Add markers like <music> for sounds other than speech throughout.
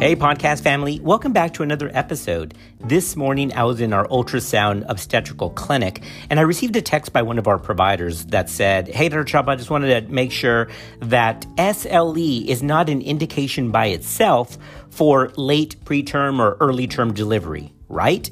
Hey, podcast family, welcome back to another episode. This morning, I was in our ultrasound obstetrical clinic, and I received a text by one of our providers that said, Hey, Dr. Chop, I just wanted to make sure that SLE is not an indication by itself for late preterm or early term delivery, right?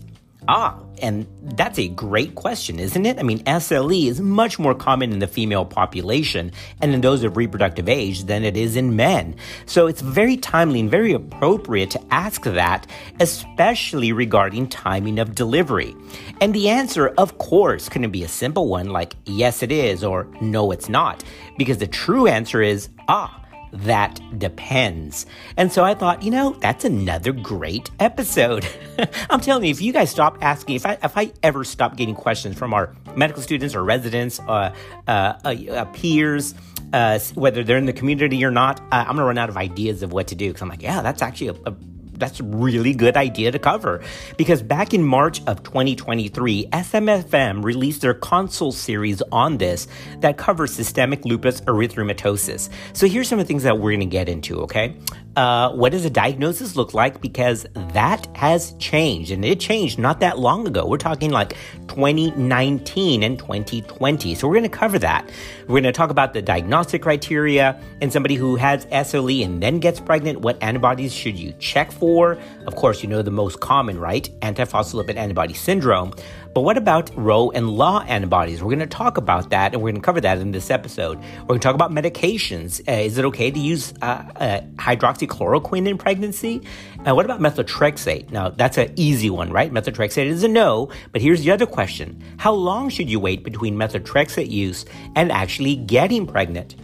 Ah, and that's a great question, isn't it? I mean, SLE is much more common in the female population and in those of reproductive age than it is in men. So it's very timely and very appropriate to ask that, especially regarding timing of delivery. And the answer, of course, couldn't be a simple one like, yes, it is, or no, it's not, because the true answer is, ah, that depends. And so I thought, you know, that's another great episode. <laughs> I'm telling you, if you guys stop asking, if I if I ever stop getting questions from our medical students or residents, uh, uh, uh, uh peers, uh, whether they're in the community or not, uh, I'm gonna run out of ideas of what to do because I'm like, yeah, that's actually a, a that's a really good idea to cover. Because back in March of 2023, SMFM released their consult series on this that covers systemic lupus erythematosus. So here's some of the things that we're going to get into, okay? Uh, what does a diagnosis look like? Because that has changed, and it changed not that long ago. We're talking like 2019 and 2020. So we're going to cover that. We're going to talk about the diagnostic criteria and somebody who has SLE and then gets pregnant. What antibodies should you check for? Of course, you know the most common, right? Antiphospholipid antibody syndrome. But what about Ro and La antibodies? We're going to talk about that, and we're going to cover that in this episode. We're going to talk about medications. Uh, is it okay to use uh, uh, hydroxychloroquine in pregnancy? And what about methotrexate? Now, that's an easy one, right? Methotrexate is a no, but here's the other question. How long should you wait between methotrexate use and actually getting pregnant?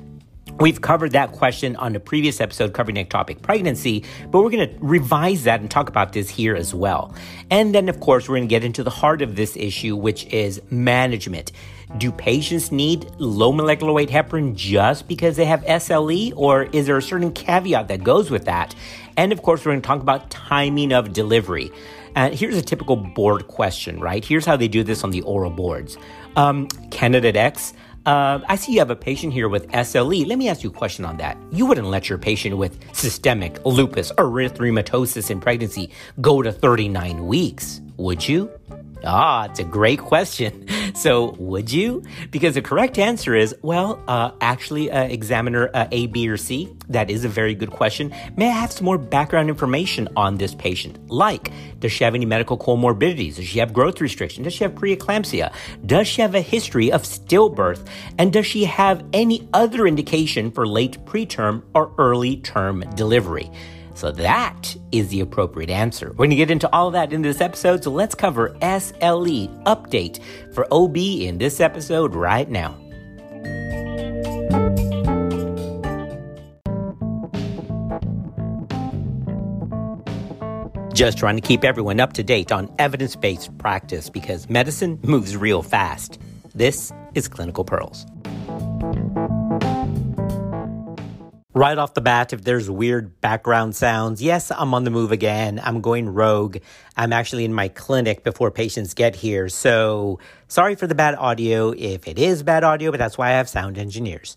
We've covered that question on a previous episode covering ectopic pregnancy, but we're going to revise that and talk about this here as well. And then, of course, we're going to get into the heart of this issue, which is management. Do patients need low molecular weight heparin just because they have SLE, or is there a certain caveat that goes with that? And of course, we're going to talk about timing of delivery. And here's a typical board question, right? Here's how they do this on the oral boards. Um, candidate X, uh, I see you have a patient here with SLE. Let me ask you a question on that. You wouldn't let your patient with systemic lupus erythematosus in pregnancy go to 39 weeks, would you? Ah, it's a great question. <laughs> So, would you? Because the correct answer is well, uh, actually, uh, examiner uh, A, B, or C. That is a very good question. May I have some more background information on this patient? Like, does she have any medical comorbidities? Does she have growth restriction? Does she have preeclampsia? Does she have a history of stillbirth? And does she have any other indication for late preterm or early term delivery? So that is the appropriate answer. We're going to get into all that in this episode. So let's cover SLE update for OB in this episode right now. Just trying to keep everyone up to date on evidence based practice because medicine moves real fast. This is Clinical Pearls. Right off the bat, if there's weird background sounds, yes, I'm on the move again. I'm going rogue. I'm actually in my clinic before patients get here. So sorry for the bad audio if it is bad audio, but that's why I have sound engineers.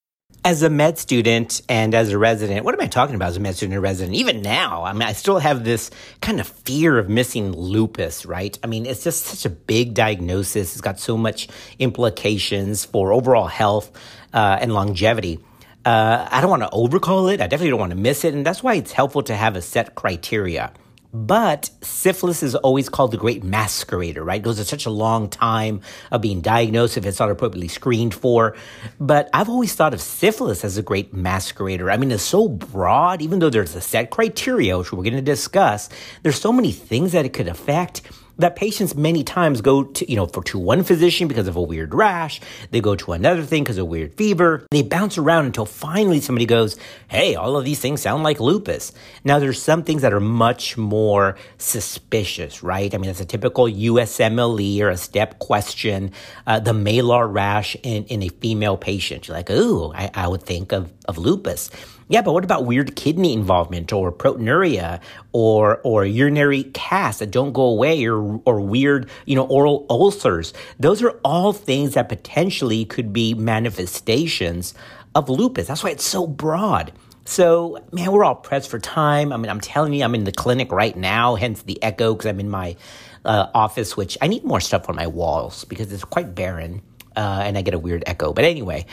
As a med student and as a resident, what am I talking about as a med student and resident? Even now, I mean, I still have this kind of fear of missing lupus, right? I mean, it's just such a big diagnosis. It's got so much implications for overall health uh, and longevity. Uh, I don't want to overcall it. I definitely don't want to miss it. And that's why it's helpful to have a set criteria. But syphilis is always called the great masquerader, right? It goes to such a long time of being diagnosed if it's not appropriately screened for. But I've always thought of syphilis as a great masquerader. I mean, it's so broad, even though there's a set criteria, which we're going to discuss, there's so many things that it could affect that patients many times go to, you know, for to one physician because of a weird rash. They go to another thing because of weird fever. They bounce around until finally somebody goes, Hey, all of these things sound like lupus. Now there's some things that are much more suspicious, right? I mean, it's a typical USMLE or a step question. Uh, the malar rash in, in a female patient. You're like, ooh, I, I would think of, of lupus. Yeah, but what about weird kidney involvement or proteinuria or or urinary casts that don't go away or or weird, you know, oral ulcers? Those are all things that potentially could be manifestations of lupus. That's why it's so broad. So, man, we're all pressed for time. I mean, I'm telling you, I'm in the clinic right now, hence the echo, because I'm in my uh, office, which I need more stuff on my walls because it's quite barren. Uh, and I get a weird echo. But anyway,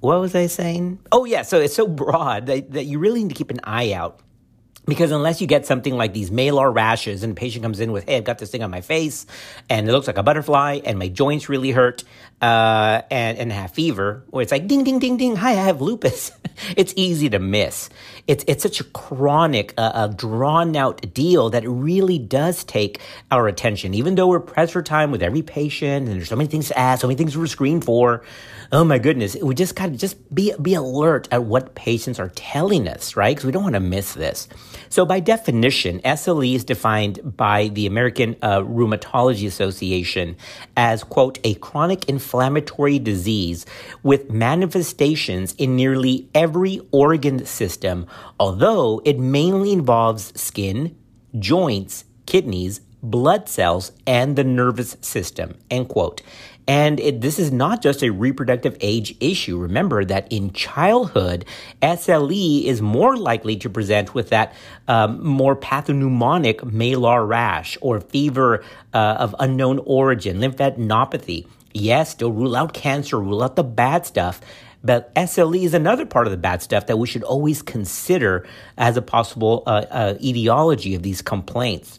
what was I saying? Oh, yeah. So it's so broad that, that you really need to keep an eye out because unless you get something like these malar rashes and the patient comes in with, hey, I've got this thing on my face and it looks like a butterfly and my joints really hurt uh, and, and have fever, where it's like ding, ding, ding, ding, hi, I have lupus. <laughs> it's easy to miss. It's, it's such a chronic, uh, a drawn out deal that it really does take our attention. Even though we're pressed for time with every patient and there's so many things to ask, so many things we're screened for, oh my goodness, we just gotta just be, be alert at what patients are telling us, right? Because we don't want to miss this. So, by definition, SLE is defined by the American uh, Rheumatology Association as, quote, a chronic inflammatory disease with manifestations in nearly every organ system, although it mainly involves skin, joints, kidneys, blood cells, and the nervous system, end quote. And it, this is not just a reproductive age issue. Remember that in childhood, SLE is more likely to present with that um, more pathognomonic malar rash or fever uh, of unknown origin, lymphadenopathy. Yes, still rule out cancer, rule out the bad stuff. But SLE is another part of the bad stuff that we should always consider as a possible uh, uh, etiology of these complaints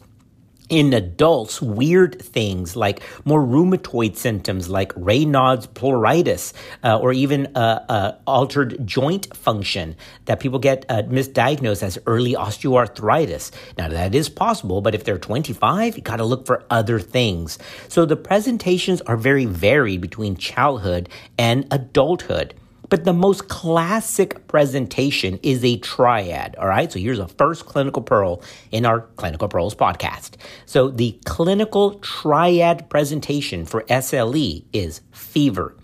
in adults weird things like more rheumatoid symptoms like Raynaud's pleuritis uh, or even uh, uh, altered joint function that people get uh, misdiagnosed as early osteoarthritis. Now, that is possible, but if they're 25, you got to look for other things. So the presentations are very varied between childhood and adulthood. But the most classic presentation is a triad. All right. So here's a first clinical pearl in our Clinical Pearls podcast. So the clinical triad presentation for SLE is fever,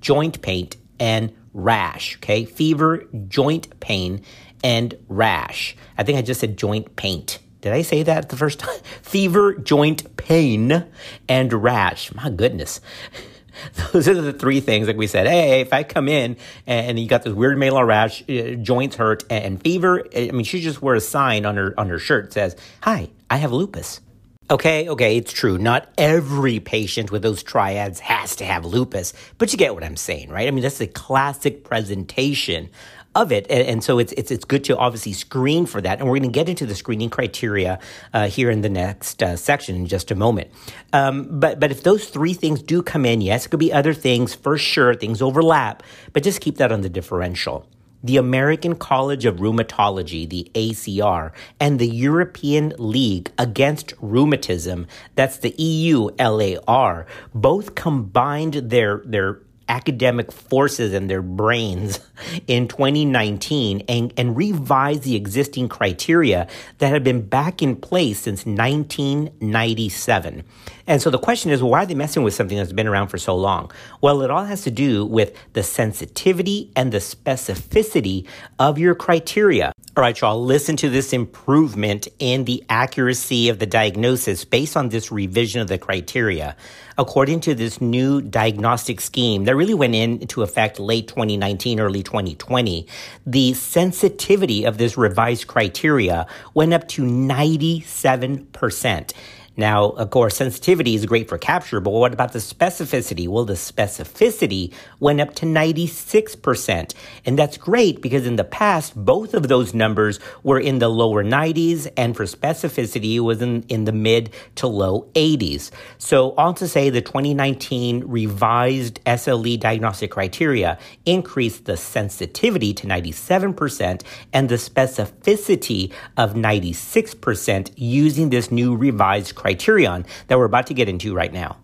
joint pain, and rash. Okay. Fever, joint pain, and rash. I think I just said joint paint. Did I say that the first time? <laughs> Fever, joint pain, and rash. My goodness. <laughs> <laughs> Those are the three things. Like we said, hey, if I come in and you got this weird malar rash, uh, joints hurt, and fever, I mean, she just wear a sign on her on her shirt that says, "Hi, I have lupus." Okay, okay, it's true. Not every patient with those triads has to have lupus, but you get what I'm saying, right? I mean, that's the classic presentation of it. And, and, so it's, it's, it's good to obviously screen for that. And we're going to get into the screening criteria uh, here in the next uh, section in just a moment. Um, but, but if those three things do come in, yes, it could be other things for sure. Things overlap, but just keep that on the differential. The American College of Rheumatology, the ACR, and the European League Against Rheumatism, that's the EULAR, both combined their, their academic forces and their brains <laughs> in 2019 and, and revise the existing criteria that have been back in place since 1997. And so the question is, why are they messing with something that's been around for so long? Well, it all has to do with the sensitivity and the specificity of your criteria. All right, y'all, listen to this improvement in the accuracy of the diagnosis based on this revision of the criteria. According to this new diagnostic scheme that really went into effect late 2019, early 2020, the sensitivity of this revised criteria went up to 97%. Now, of course, sensitivity is great for capture, but what about the specificity? Well, the specificity went up to 96%. And that's great because in the past, both of those numbers were in the lower 90s, and for specificity, it was in, in the mid to low 80s. So, all to say, the 2019 revised SLE diagnostic criteria increased the sensitivity to 97% and the specificity of 96% using this new revised criteria criterion that we're about to get into right now.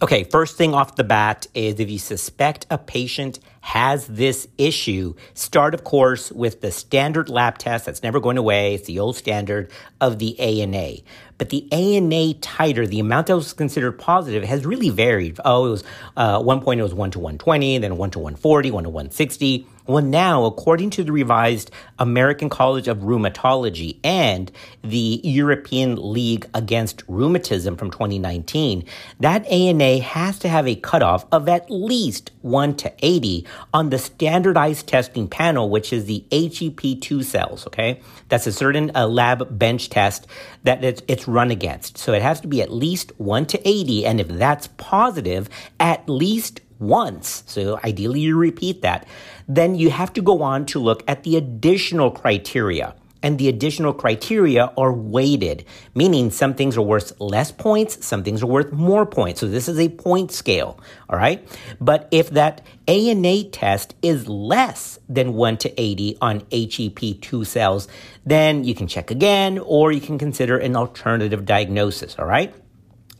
Okay, first thing off the bat is if you suspect a patient has this issue, start, of course, with the standard lab test that's never going away. It's the old standard of the ANA. But the ANA titer, the amount that was considered positive, has really varied. Oh, it was uh, one point it was 1 to 120, then 1 to 140, 1 to 160. Well, now, according to the revised American College of Rheumatology and the European League Against Rheumatism from 2019, that ANA has to have a cutoff of at least 1 to 80 on the standardized testing panel, which is the HEP2 cells, okay? That's a certain uh, lab bench test that it's, it's run against. So it has to be at least 1 to 80, and if that's positive, at least once, so ideally you repeat that, then you have to go on to look at the additional criteria. And the additional criteria are weighted, meaning some things are worth less points, some things are worth more points. So this is a point scale, all right? But if that ANA test is less than 1 to 80 on HEP2 cells, then you can check again or you can consider an alternative diagnosis, all right?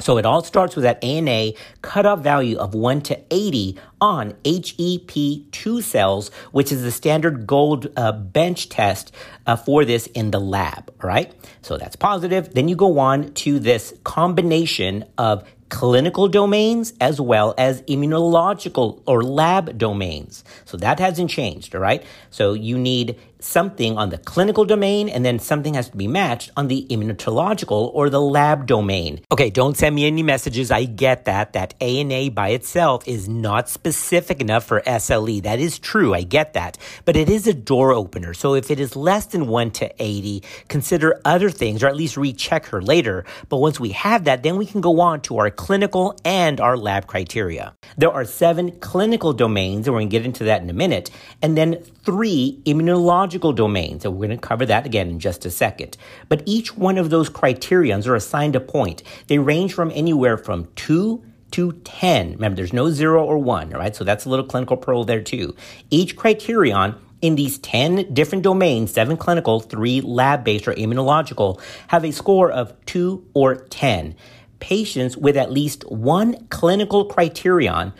So it all starts with that ANA cutoff value of 1 to 80 on HEP2 cells, which is the standard gold uh, bench test uh, for this in the lab. All right. So that's positive. Then you go on to this combination of clinical domains as well as immunological or lab domains. So that hasn't changed, all right? So you need something on the clinical domain and then something has to be matched on the immunological or the lab domain. Okay, don't send me any messages. I get that. That ANA by itself is not specific enough for SLE. That is true. I get that. But it is a door opener. So if it is less than 1 to 80, consider other things or at least recheck her later. But once we have that, then we can go on to our clinical and our lab criteria. There are seven clinical domains, and we're going to get into that in a minute, and then three immunological domains. And we're going to cover that again in just a second. But each one of those criterions are assigned a point. They range from anywhere from two to 10. Remember, there's no zero or one, all right? So that's a little clinical pearl there too. Each criterion in these 10 different domains, seven clinical, three lab based or immunological, have a score of two or 10 patients with at least one clinical criterion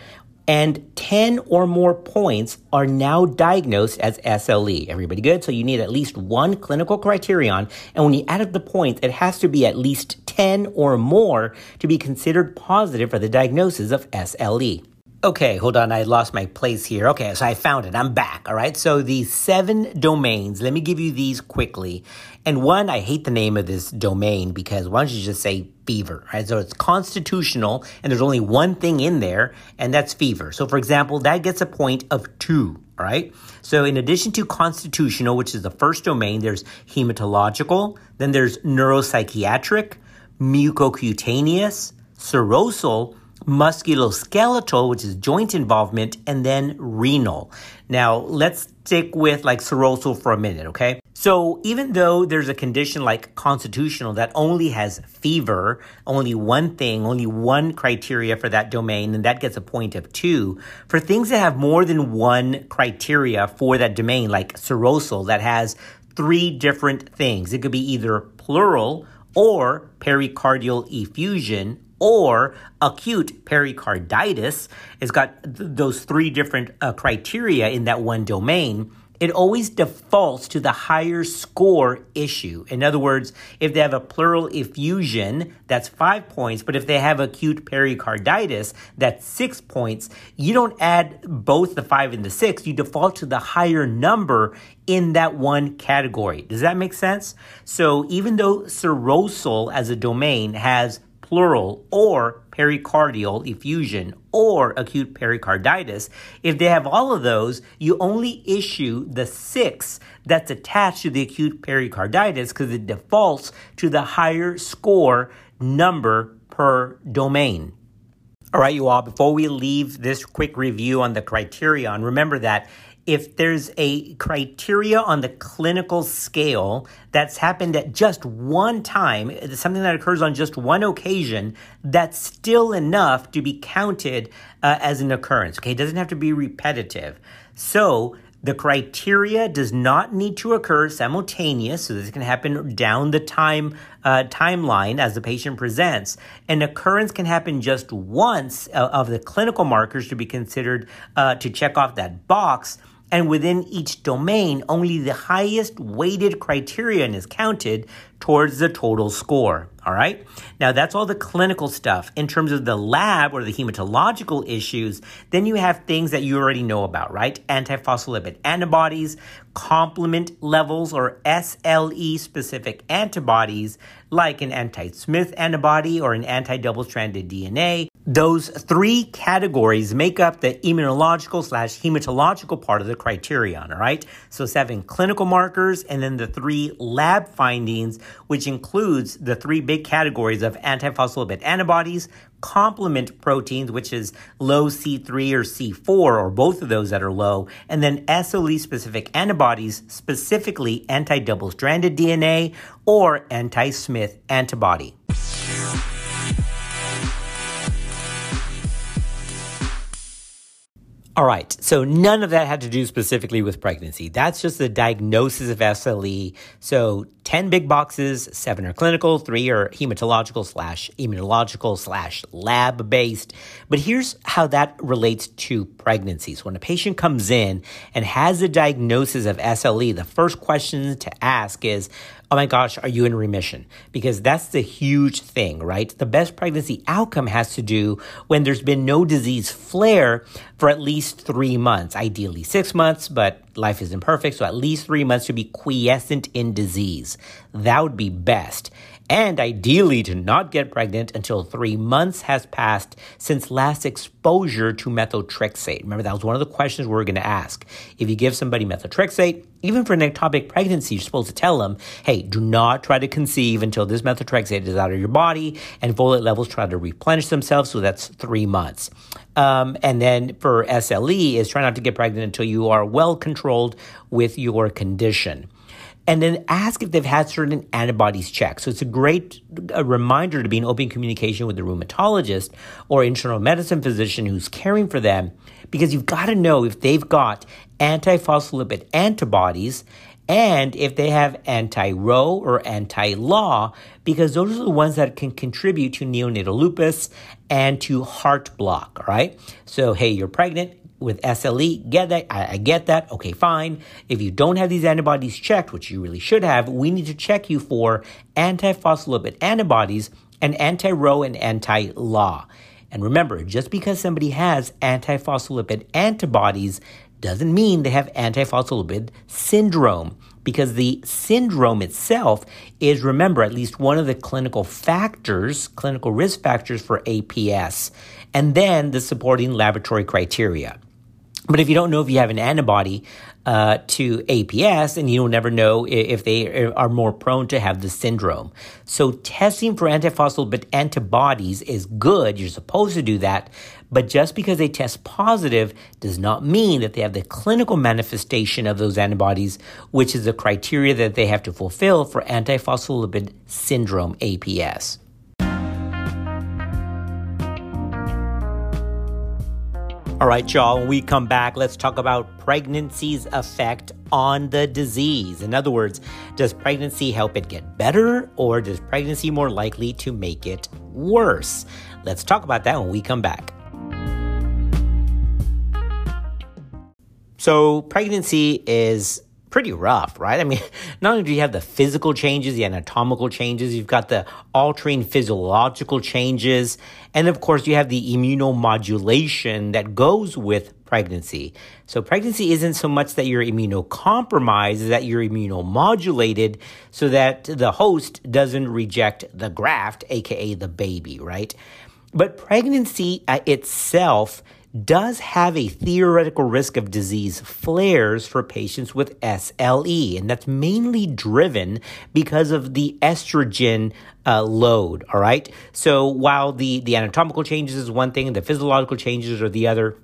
and 10 or more points are now diagnosed as SLE. Everybody good? So you need at least one clinical criterion. And when you add up the points, it has to be at least 10 or more to be considered positive for the diagnosis of SLE. Okay, hold on. I lost my place here. Okay, so I found it. I'm back. All right. So the seven domains, let me give you these quickly. And one, I hate the name of this domain because why don't you just say fever, right? So it's constitutional and there's only one thing in there and that's fever. So for example, that gets a point of two, right? So in addition to constitutional, which is the first domain, there's hematological, then there's neuropsychiatric, mucocutaneous, serosal, musculoskeletal, which is joint involvement, and then renal. Now, let's stick with like serosal for a minute, okay? So, even though there's a condition like constitutional that only has fever, only one thing, only one criteria for that domain, and that gets a point of two, for things that have more than one criteria for that domain, like serosal, that has three different things, it could be either pleural or pericardial effusion or acute pericarditis. It's got th- those three different uh, criteria in that one domain. It always defaults to the higher score issue. In other words, if they have a pleural effusion, that's five points. But if they have acute pericarditis, that's six points. You don't add both the five and the six. You default to the higher number in that one category. Does that make sense? So even though serosal as a domain has pleural or pericardial effusion or acute pericarditis. If they have all of those, you only issue the six that's attached to the acute pericarditis because it defaults to the higher score number per domain. All right, you all, before we leave this quick review on the criterion, remember that if there's a criteria on the clinical scale that's happened at just one time, something that occurs on just one occasion, that's still enough to be counted uh, as an occurrence. Okay, it doesn't have to be repetitive. So The criteria does not need to occur simultaneous, so this can happen down the time uh, timeline as the patient presents. An occurrence can happen just once uh, of the clinical markers to be considered uh, to check off that box. And within each domain, only the highest weighted criterion is counted towards the total score. All right. Now that's all the clinical stuff. In terms of the lab or the hematological issues, then you have things that you already know about, right? Antiphospholipid antibodies, complement levels or SLE specific antibodies, like an anti-Smith antibody or an anti-double stranded DNA. Those three categories make up the immunological slash hematological part of the criterion, all right? So seven clinical markers and then the three lab findings, which includes the three big categories of antiphospholipid antibodies, complement proteins, which is low C3 or C4, or both of those that are low, and then SLE specific antibodies, specifically anti double stranded DNA or anti Smith antibody. All right. So none of that had to do specifically with pregnancy. That's just the diagnosis of SLE. So 10 big boxes, seven are clinical, three are hematological slash immunological slash lab based. But here's how that relates to pregnancies. When a patient comes in and has a diagnosis of SLE, the first question to ask is, oh my gosh, are you in remission? Because that's the huge thing, right? The best pregnancy outcome has to do when there's been no disease flare for at least three months, ideally six months, but life is imperfect. So at least three months to be quiescent in disease. That would be best and ideally to not get pregnant until three months has passed since last exposure to methotrexate. Remember, that was one of the questions we were going to ask. If you give somebody methotrexate, even for an ectopic pregnancy, you're supposed to tell them, hey, do not try to conceive until this methotrexate is out of your body and folate levels try to replenish themselves. So that's three months. Um, and then for SLE is try not to get pregnant until you are well controlled with your condition and then ask if they've had certain antibodies checked. So it's a great a reminder to be in open communication with the rheumatologist or internal medicine physician who's caring for them because you've got to know if they've got antiphospholipid antibodies and if they have anti-Ro or anti-La, because those are the ones that can contribute to neonatal lupus and to heart block, all right? So, hey, you're pregnant, with SLE. Get that? I, I, get that. Okay, fine. If you don't have these antibodies checked, which you really should have, we need to check you for antiphospholipid antibodies and anti-Ro and anti-La. And remember, just because somebody has antiphospholipid antibodies doesn't mean they have antiphospholipid syndrome because the syndrome itself is, remember, at least one of the clinical factors, clinical risk factors for APS, and then the supporting laboratory criteria. But if you don't know if you have an antibody uh, to APS, and you'll never know if they are more prone to have the syndrome. So testing for antiphospholipid antibodies is good. You're supposed to do that. But just because they test positive does not mean that they have the clinical manifestation of those antibodies, which is the criteria that they have to fulfill for antiphospholipid syndrome, APS. All right, y'all, when we come back, let's talk about pregnancy's effect on the disease. In other words, does pregnancy help it get better or does pregnancy more likely to make it worse? Let's talk about that when we come back. So, pregnancy is pretty rough, right? I mean, <laughs> not only do you have the physical changes, the anatomical changes, you've got the altering physiological changes, and of course, you have the immunomodulation that goes with pregnancy. So, pregnancy isn't so much that you're immunocompromised, is that you're immunomodulated so that the host doesn't reject the graft, aka the baby, right? But pregnancy uh, itself does have a theoretical risk of disease flares for patients with SLE, and that's mainly driven because of the estrogen uh, load. All right. So while the the anatomical changes is one thing, the physiological changes are the other.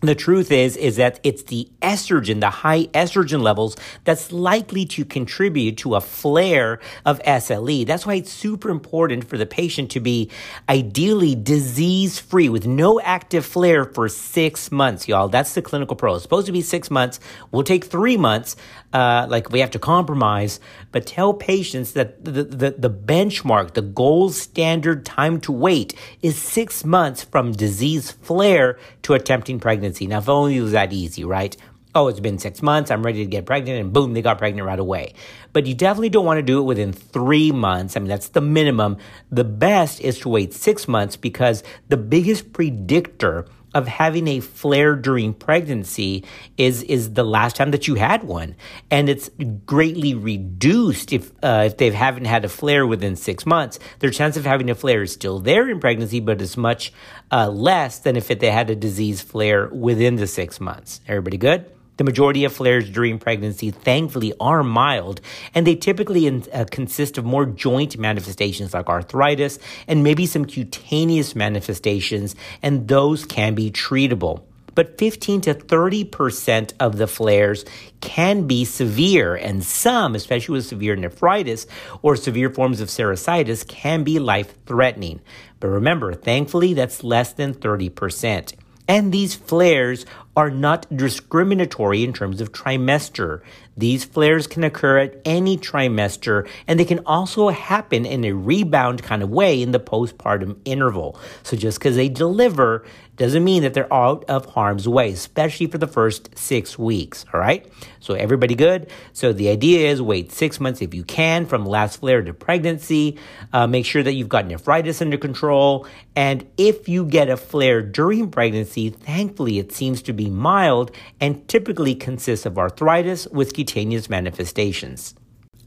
The truth is is that it's the estrogen the high estrogen levels that's likely to contribute to a flare of SLE that's why it's super important for the patient to be ideally disease free with no active flare for 6 months y'all. That's the clinical pro it's supposed to be 6 months. We'll take 3 months uh, like we have to compromise, but tell patients that the, the, the benchmark, the gold standard time to wait is six months from disease flare to attempting pregnancy. Now, if only it was that easy, right? Oh, it's been six months, I'm ready to get pregnant, and boom, they got pregnant right away. But you definitely don't want to do it within three months. I mean, that's the minimum. The best is to wait six months because the biggest predictor of having a flare during pregnancy is is the last time that you had one, and it's greatly reduced if uh, if they haven't had a flare within six months. Their chance of having a flare is still there in pregnancy, but it's much uh, less than if they had a disease flare within the six months. Everybody good? The majority of flares during pregnancy, thankfully, are mild, and they typically in, uh, consist of more joint manifestations like arthritis and maybe some cutaneous manifestations, and those can be treatable. But 15 to 30% of the flares can be severe, and some, especially with severe nephritis or severe forms of serositis, can be life threatening. But remember, thankfully, that's less than 30%. And these flares are not discriminatory in terms of trimester. These flares can occur at any trimester and they can also happen in a rebound kind of way in the postpartum interval. So just because they deliver doesn't mean that they're out of harm's way, especially for the first six weeks. All right. So everybody good. So the idea is wait six months if you can from last flare to pregnancy. Uh, make sure that you've got nephritis under control. And if you get a flare during pregnancy, thankfully it seems to be mild and typically consists of arthritis with cutaneous manifestations.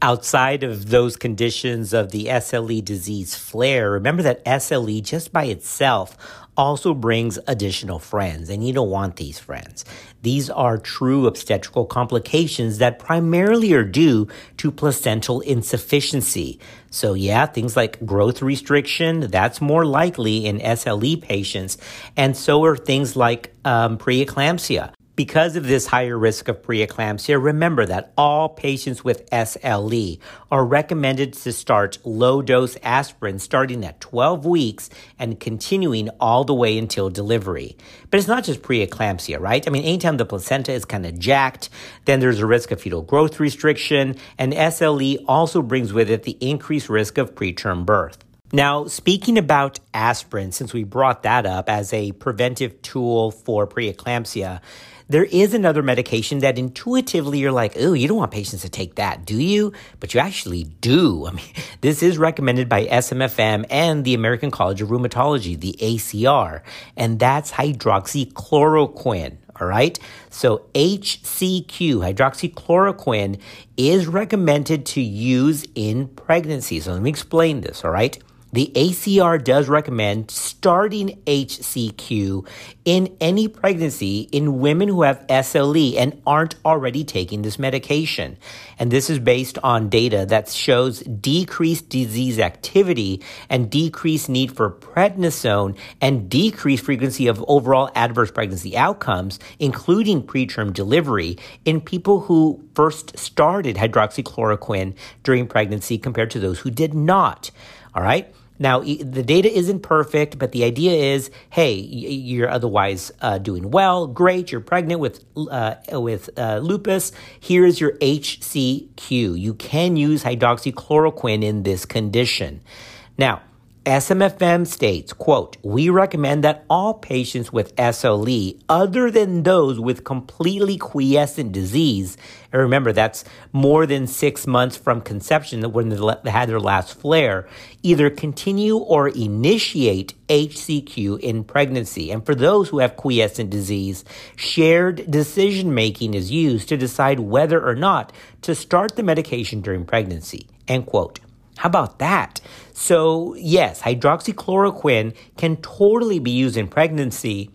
Outside of those conditions of the SLE disease flare, remember that SLE just by itself also brings additional friends, and you don't want these friends. These are true obstetrical complications that primarily are due to placental insufficiency. So, yeah, things like growth restriction, that's more likely in SLE patients, and so are things like um, preeclampsia. Because of this higher risk of preeclampsia, remember that all patients with SLE are recommended to start low dose aspirin starting at 12 weeks and continuing all the way until delivery. But it's not just preeclampsia, right? I mean, anytime the placenta is kind of jacked, then there's a risk of fetal growth restriction, and SLE also brings with it the increased risk of preterm birth. Now, speaking about aspirin, since we brought that up as a preventive tool for preeclampsia, there is another medication that intuitively you're like, oh, you don't want patients to take that, do you? But you actually do. I mean, <laughs> this is recommended by SMFM and the American College of Rheumatology, the ACR, and that's hydroxychloroquine. All right. So HCQ, hydroxychloroquine, is recommended to use in pregnancy. So let me explain this. All right. The ACR does recommend starting HCQ in any pregnancy in women who have SLE and aren't already taking this medication. And this is based on data that shows decreased disease activity and decreased need for prednisone and decreased frequency of overall adverse pregnancy outcomes, including preterm delivery in people who first started hydroxychloroquine during pregnancy compared to those who did not. All right. Now, the data isn't perfect, but the idea is, hey, you're otherwise uh, doing well, great. You're pregnant with uh, with uh, lupus. Here is your HCQ. You can use hydroxychloroquine in this condition. Now, SMFM states, quote, we recommend that all patients with SLE, other than those with completely quiescent disease, and remember that's more than six months from conception when they had their last flare, either continue or initiate HCQ in pregnancy. And for those who have quiescent disease, shared decision making is used to decide whether or not to start the medication during pregnancy, end quote. How about that? So, yes, hydroxychloroquine can totally be used in pregnancy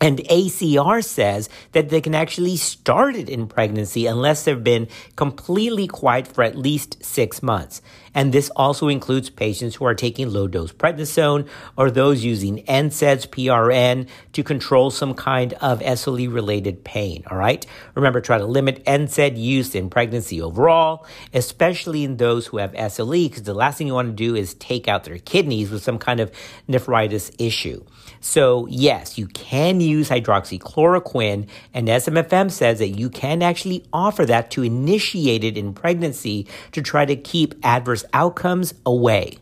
And ACR says that they can actually start it in pregnancy unless they've been completely quiet for at least six months. And this also includes patients who are taking low dose prednisone or those using NSAIDs, PRN to control some kind of SLE related pain. All right. Remember, try to limit NSAID use in pregnancy overall, especially in those who have SLE, because the last thing you want to do is take out their kidneys with some kind of nephritis issue. So, yes, you can use hydroxychloroquine, and SMFM says that you can actually offer that to initiate it in pregnancy to try to keep adverse outcomes away.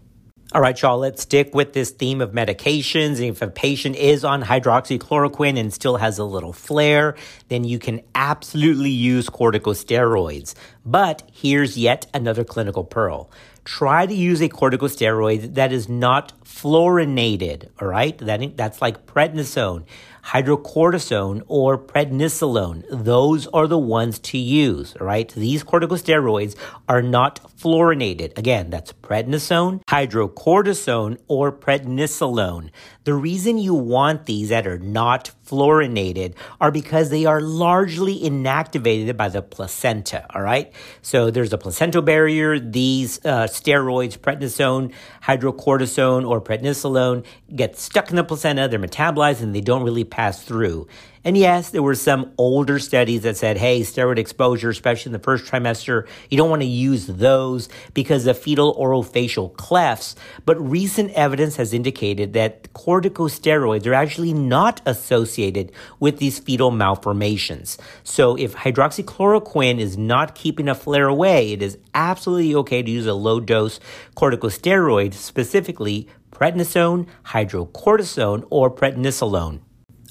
All right, y'all, let's stick with this theme of medications. If a patient is on hydroxychloroquine and still has a little flare, then you can absolutely use corticosteroids. But here's yet another clinical pearl try to use a corticosteroid that is not fluorinated, all right? That, that's like prednisone, hydrocortisone, or prednisolone. Those are the ones to use, all right? These corticosteroids are not fluorinated. Again, that's prednisone, hydrocortisone, or prednisolone. The reason you want these that are not fluorinated are because they are largely inactivated by the placenta, all right? So there's a placental barrier. These uh, steroids, prednisone, hydrocortisone, or prednisolone, get stuck in the placenta, they're metabolized, and they don't really pass through. And yes, there were some older studies that said, hey, steroid exposure, especially in the first trimester, you don't want to use those because of fetal orofacial clefts. But recent evidence has indicated that corticosteroids are actually not associated with these fetal malformations. So if hydroxychloroquine is not keeping a flare away, it is absolutely okay to use a low dose corticosteroid, specifically prednisone, hydrocortisone, or prednisolone.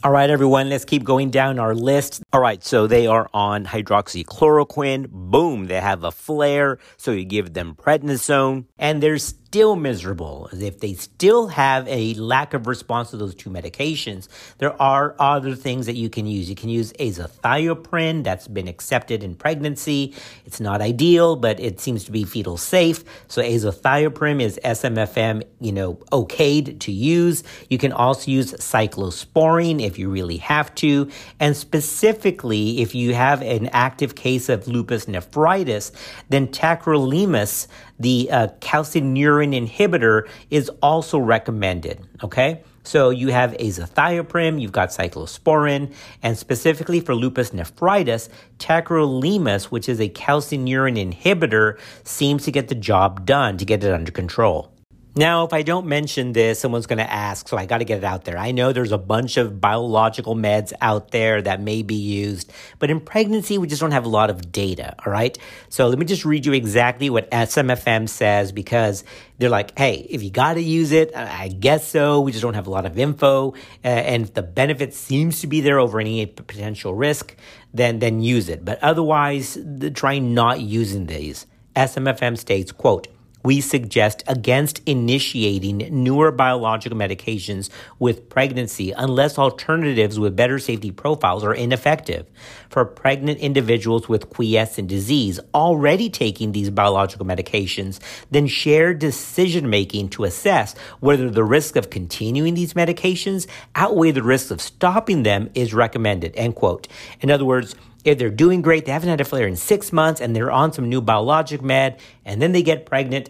All right, everyone, let's keep going down our list. All right, so they are on hydroxychloroquine. Boom, they have a flare. So you give them prednisone and they're still miserable. If they still have a lack of response to those two medications, there are other things that you can use. You can use azathioprine that's been accepted in pregnancy. It's not ideal, but it seems to be fetal safe. So azathioprine is SMFM, you know, okayed to use. You can also use cyclosporine if you really have to. And specifically, if you have an active case of lupus nephritis, then tacrolimus, the uh, calcineurin inhibitor, is also recommended. Okay? So you have azathioprine, you've got cyclosporin, and specifically for lupus nephritis, tacrolimus, which is a calcineurin inhibitor, seems to get the job done to get it under control. Now, if I don't mention this, someone's going to ask, so I got to get it out there. I know there's a bunch of biological meds out there that may be used, but in pregnancy, we just don't have a lot of data, all right? So let me just read you exactly what SMFM says because they're like, hey, if you got to use it, I guess so. We just don't have a lot of info. Uh, and if the benefit seems to be there over any potential risk, then, then use it. But otherwise, try not using these. SMFM states, quote, we suggest against initiating newer biological medications with pregnancy unless alternatives with better safety profiles are ineffective. For pregnant individuals with quiescent disease already taking these biological medications, then share decision making to assess whether the risk of continuing these medications outweigh the risks of stopping them is recommended. End quote. In other words, if they're doing great, they haven't had a flare in six months, and they're on some new biologic med, and then they get pregnant,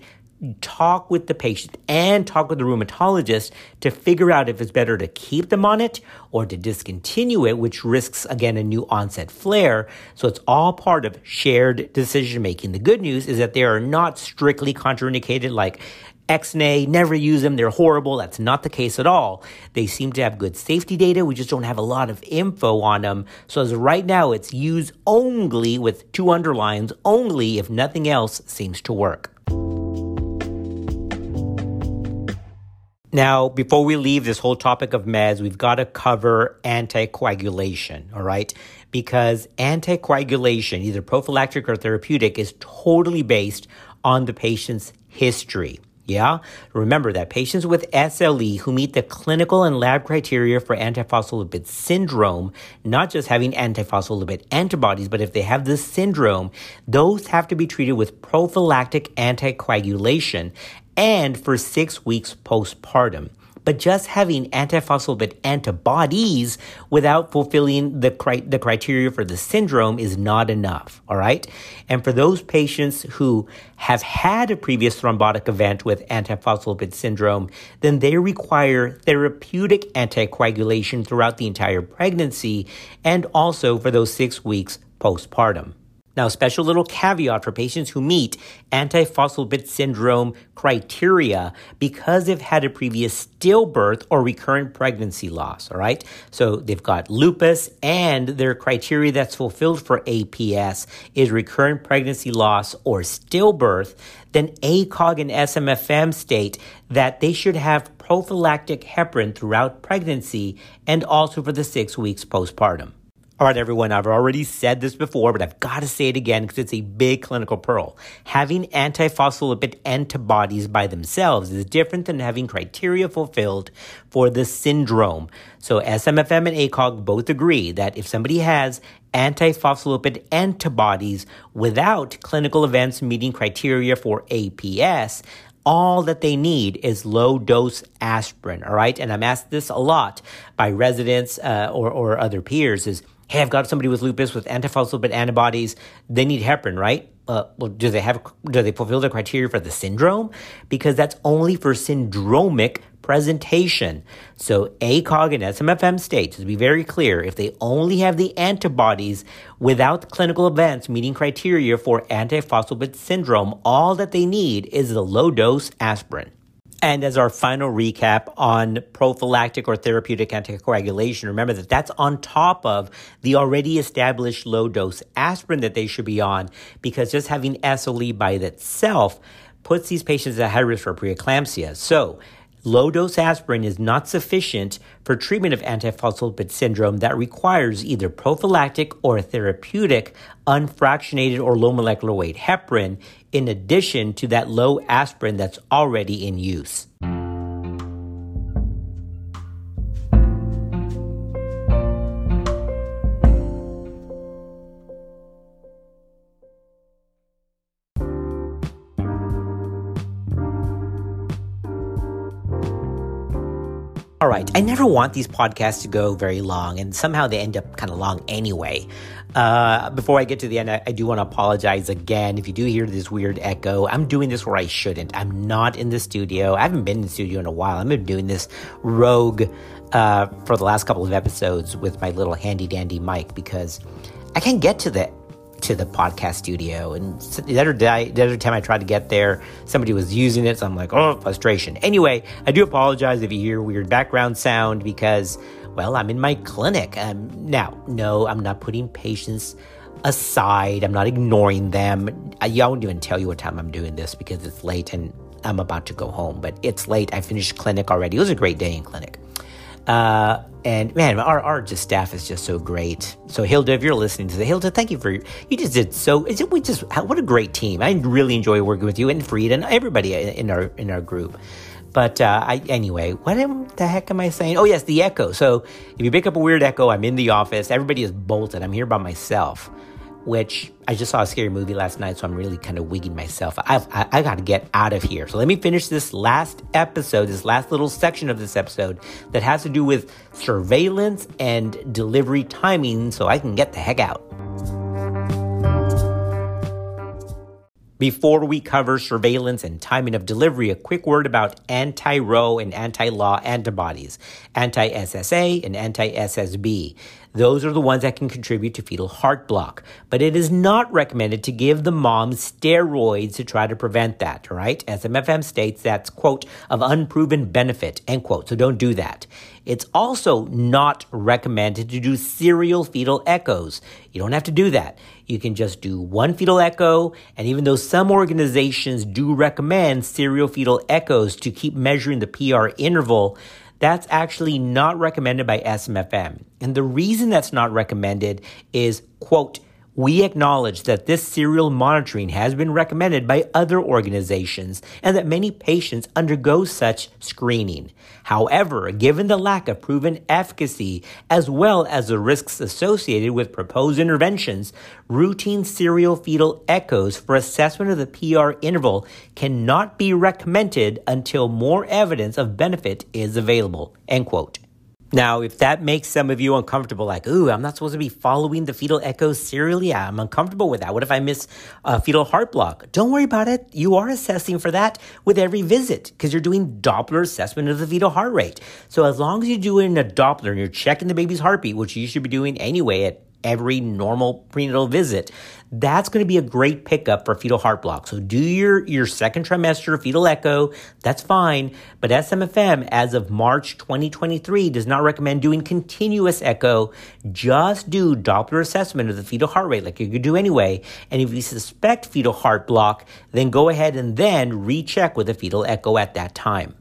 talk with the patient and talk with the rheumatologist to figure out if it's better to keep them on it or to discontinue it, which risks, again, a new onset flare. So it's all part of shared decision making. The good news is that they are not strictly contraindicated like Xnay, never use them, they're horrible. That's not the case at all. They seem to have good safety data. We just don't have a lot of info on them. So as right now, it's used only with two underlines, only if nothing else seems to work. Now, before we leave this whole topic of meds, we've got to cover anticoagulation, all right? Because anticoagulation, either prophylactic or therapeutic, is totally based on the patient's history. Yeah? Remember that patients with SLE who meet the clinical and lab criteria for antiphospholipid syndrome, not just having antiphospholipid antibodies, but if they have this syndrome, those have to be treated with prophylactic anticoagulation and for six weeks postpartum. but just having antiphospholipid antibodies without fulfilling the, cri- the criteria for the syndrome is not enough, all right? And for those patients who have had a previous thrombotic event with antiphospholipid syndrome, then they require therapeutic anticoagulation throughout the entire pregnancy and also for those six weeks postpartum. Now, special little caveat for patients who meet antiphospholipid syndrome criteria because they've had a previous stillbirth or recurrent pregnancy loss, all right? So they've got lupus and their criteria that's fulfilled for APS is recurrent pregnancy loss or stillbirth, then ACOG and SMFM state that they should have prophylactic heparin throughout pregnancy and also for the six weeks postpartum. All right, everyone, I've already said this before, but I've got to say it again because it's a big clinical pearl. Having antiphospholipid antibodies by themselves is different than having criteria fulfilled for the syndrome. So SMFM and ACOG both agree that if somebody has antiphospholipid antibodies without clinical events meeting criteria for APS, all that they need is low dose aspirin, all right? And I'm asked this a lot by residents uh, or, or other peers is, hey, I've got somebody with lupus with antiphospholipid antibodies. They need heparin, right? Uh, well, do they have do they fulfill the criteria for the syndrome? Because that's only for syndromic presentation. So ACOG and SMFM states, to be very clear, if they only have the antibodies without clinical events meeting criteria for antiphospholipid syndrome, all that they need is the low dose aspirin. And as our final recap on prophylactic or therapeutic anticoagulation, remember that that's on top of the already established low dose aspirin that they should be on because just having SLE by itself puts these patients at high risk for preeclampsia. So Low dose aspirin is not sufficient for treatment of antiphospholipid syndrome that requires either prophylactic or therapeutic unfractionated or low molecular weight heparin in addition to that low aspirin that's already in use. All right. I never want these podcasts to go very long, and somehow they end up kind of long anyway. Uh, before I get to the end, I, I do want to apologize again. If you do hear this weird echo, I'm doing this where I shouldn't. I'm not in the studio. I haven't been in the studio in a while. I've been doing this rogue uh, for the last couple of episodes with my little handy dandy mic because I can't get to the to the podcast studio. And the other day, the other time I tried to get there, somebody was using it. So I'm like, oh, frustration. Anyway, I do apologize if you hear weird background sound because, well, I'm in my clinic. Um, now, no, I'm not putting patients aside. I'm not ignoring them. I, I won't even tell you what time I'm doing this because it's late and I'm about to go home. But it's late. I finished clinic already. It was a great day in clinic. Uh, and man, our, our just staff is just so great. So Hilda, if you're listening to the Hilda, thank you for you just did so. We just what a great team. I really enjoy working with you and Freed and everybody in our in our group. But uh, I, anyway, what am, the heck am I saying? Oh yes, the echo. So if you pick up a weird echo, I'm in the office. Everybody is bolted. I'm here by myself which I just saw a scary movie last night, so I'm really kind of wigging myself. I've, I, I got to get out of here. So let me finish this last episode, this last little section of this episode that has to do with surveillance and delivery timing so I can get the heck out. Before we cover surveillance and timing of delivery, a quick word about anti Ro and anti La antibodies, anti SSA and anti SSB. Those are the ones that can contribute to fetal heart block. But it is not recommended to give the mom steroids to try to prevent that, right? SMFM states that's, quote, of unproven benefit, end quote. So don't do that. It's also not recommended to do serial fetal echoes. You don't have to do that. You can just do one fetal echo, and even though some organizations do recommend serial fetal echoes to keep measuring the PR interval, that's actually not recommended by SMFM. And the reason that's not recommended is, quote, We acknowledge that this serial monitoring has been recommended by other organizations and that many patients undergo such screening. However, given the lack of proven efficacy as well as the risks associated with proposed interventions, routine serial fetal echoes for assessment of the PR interval cannot be recommended until more evidence of benefit is available. End quote. Now, if that makes some of you uncomfortable, like, ooh, I'm not supposed to be following the fetal echoes serially, I'm uncomfortable with that. What if I miss a fetal heart block? Don't worry about it. You are assessing for that with every visit because you're doing Doppler assessment of the fetal heart rate. So as long as you're doing a Doppler and you're checking the baby's heartbeat, which you should be doing anyway at every normal prenatal visit, that's going to be a great pickup for fetal heart block. So do your, your second trimester fetal echo. That's fine. But SMFM, as of March 2023, does not recommend doing continuous echo. Just do Doppler assessment of the fetal heart rate like you could do anyway. And if you suspect fetal heart block, then go ahead and then recheck with a fetal echo at that time.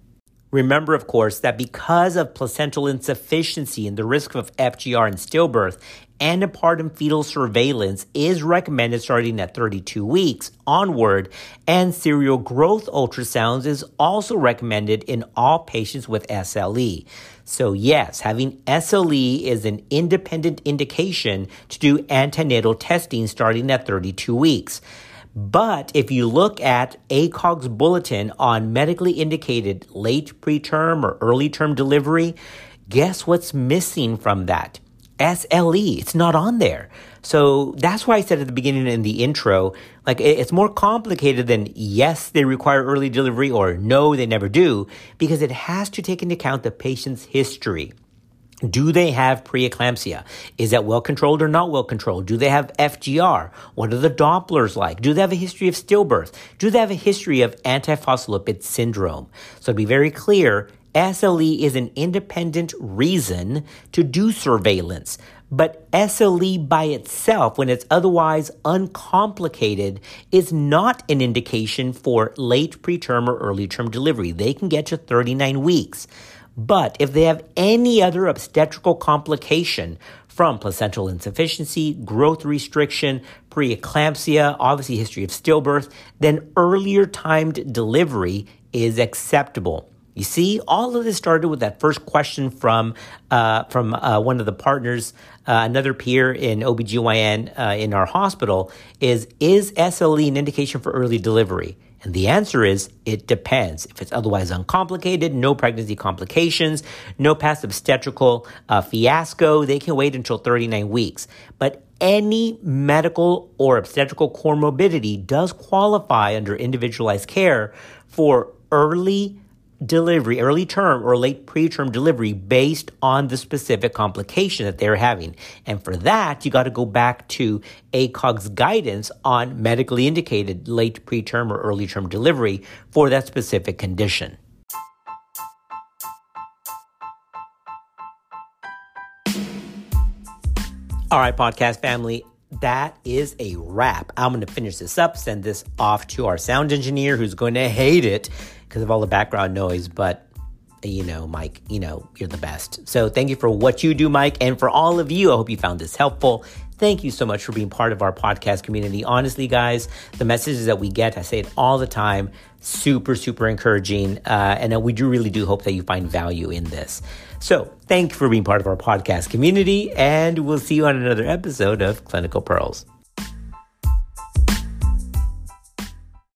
Remember, of course, that because of placental insufficiency and the risk of FGR and stillbirth, antepartum fetal surveillance is recommended starting at 32 weeks onward, and serial growth ultrasounds is also recommended in all patients with SLE. So, yes, having SLE is an independent indication to do antenatal testing starting at 32 weeks. But if you look at ACOG's bulletin on medically indicated late preterm or early term delivery, guess what's missing from that? SLE. It's not on there. So that's why I said at the beginning in the intro, like it's more complicated than yes, they require early delivery or no, they never do, because it has to take into account the patient's history. Do they have preeclampsia? Is that well controlled or not well controlled? Do they have FGR? What are the Dopplers like? Do they have a history of stillbirth? Do they have a history of antiphospholipid syndrome? So to be very clear, SLE is an independent reason to do surveillance. But SLE by itself, when it's otherwise uncomplicated, is not an indication for late preterm or early term delivery. They can get to 39 weeks. But if they have any other obstetrical complication from placental insufficiency, growth restriction, preeclampsia, obviously history of stillbirth, then earlier timed delivery is acceptable. You see, all of this started with that first question from uh, from uh, one of the partners, uh, another peer in OBGYN uh, in our hospital, is is SLE an indication for early delivery? And the answer is it depends. If it's otherwise uncomplicated, no pregnancy complications, no past obstetrical uh, fiasco, they can wait until 39 weeks. But any medical or obstetrical comorbidity does qualify under individualized care for early delivery, early term or late preterm delivery based on the specific complication that they're having. And for that, you got to go back to ACOG's guidance on medically indicated late preterm or early term delivery for that specific condition. All right, podcast family, that is a wrap. I'm going to finish this up, send this off to our sound engineer who's going to hate it because of all the background noise, but you know, Mike, you know, you're the best. So thank you for what you do, Mike. And for all of you, I hope you found this helpful. Thank you so much for being part of our podcast community. Honestly, guys, the messages that we get, I say it all the time, super, super encouraging. Uh, and we do really do hope that you find value in this. So thank you for being part of our podcast community. And we'll see you on another episode of Clinical Pearls.